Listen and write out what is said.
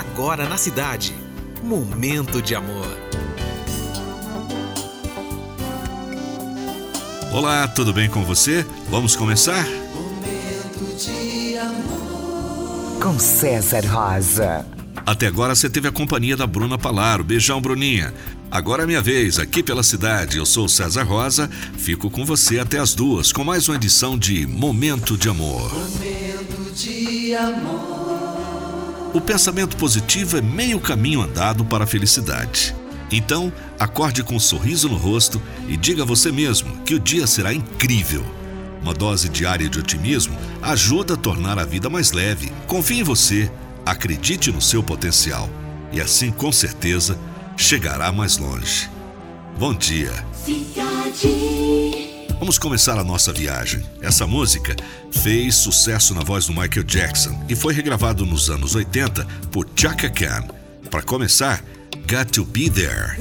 agora na cidade. Momento de amor. Olá, tudo bem com você? Vamos começar? Momento de amor. Com César Rosa. Até agora você teve a companhia da Bruna Palaro. Beijão, Bruninha. Agora é minha vez, aqui pela cidade. Eu sou César Rosa, fico com você até as duas com mais uma edição de Momento de Amor. Momento de amor. O pensamento positivo é meio caminho andado para a felicidade. Então, acorde com um sorriso no rosto e diga a você mesmo que o dia será incrível. Uma dose diária de otimismo ajuda a tornar a vida mais leve. Confie em você, acredite no seu potencial e assim, com certeza, chegará mais longe. Bom dia. Cidade. Vamos começar a nossa viagem. Essa música fez sucesso na voz do Michael Jackson e foi regravado nos anos 80 por Chaka Khan. Para começar, Got to Be There.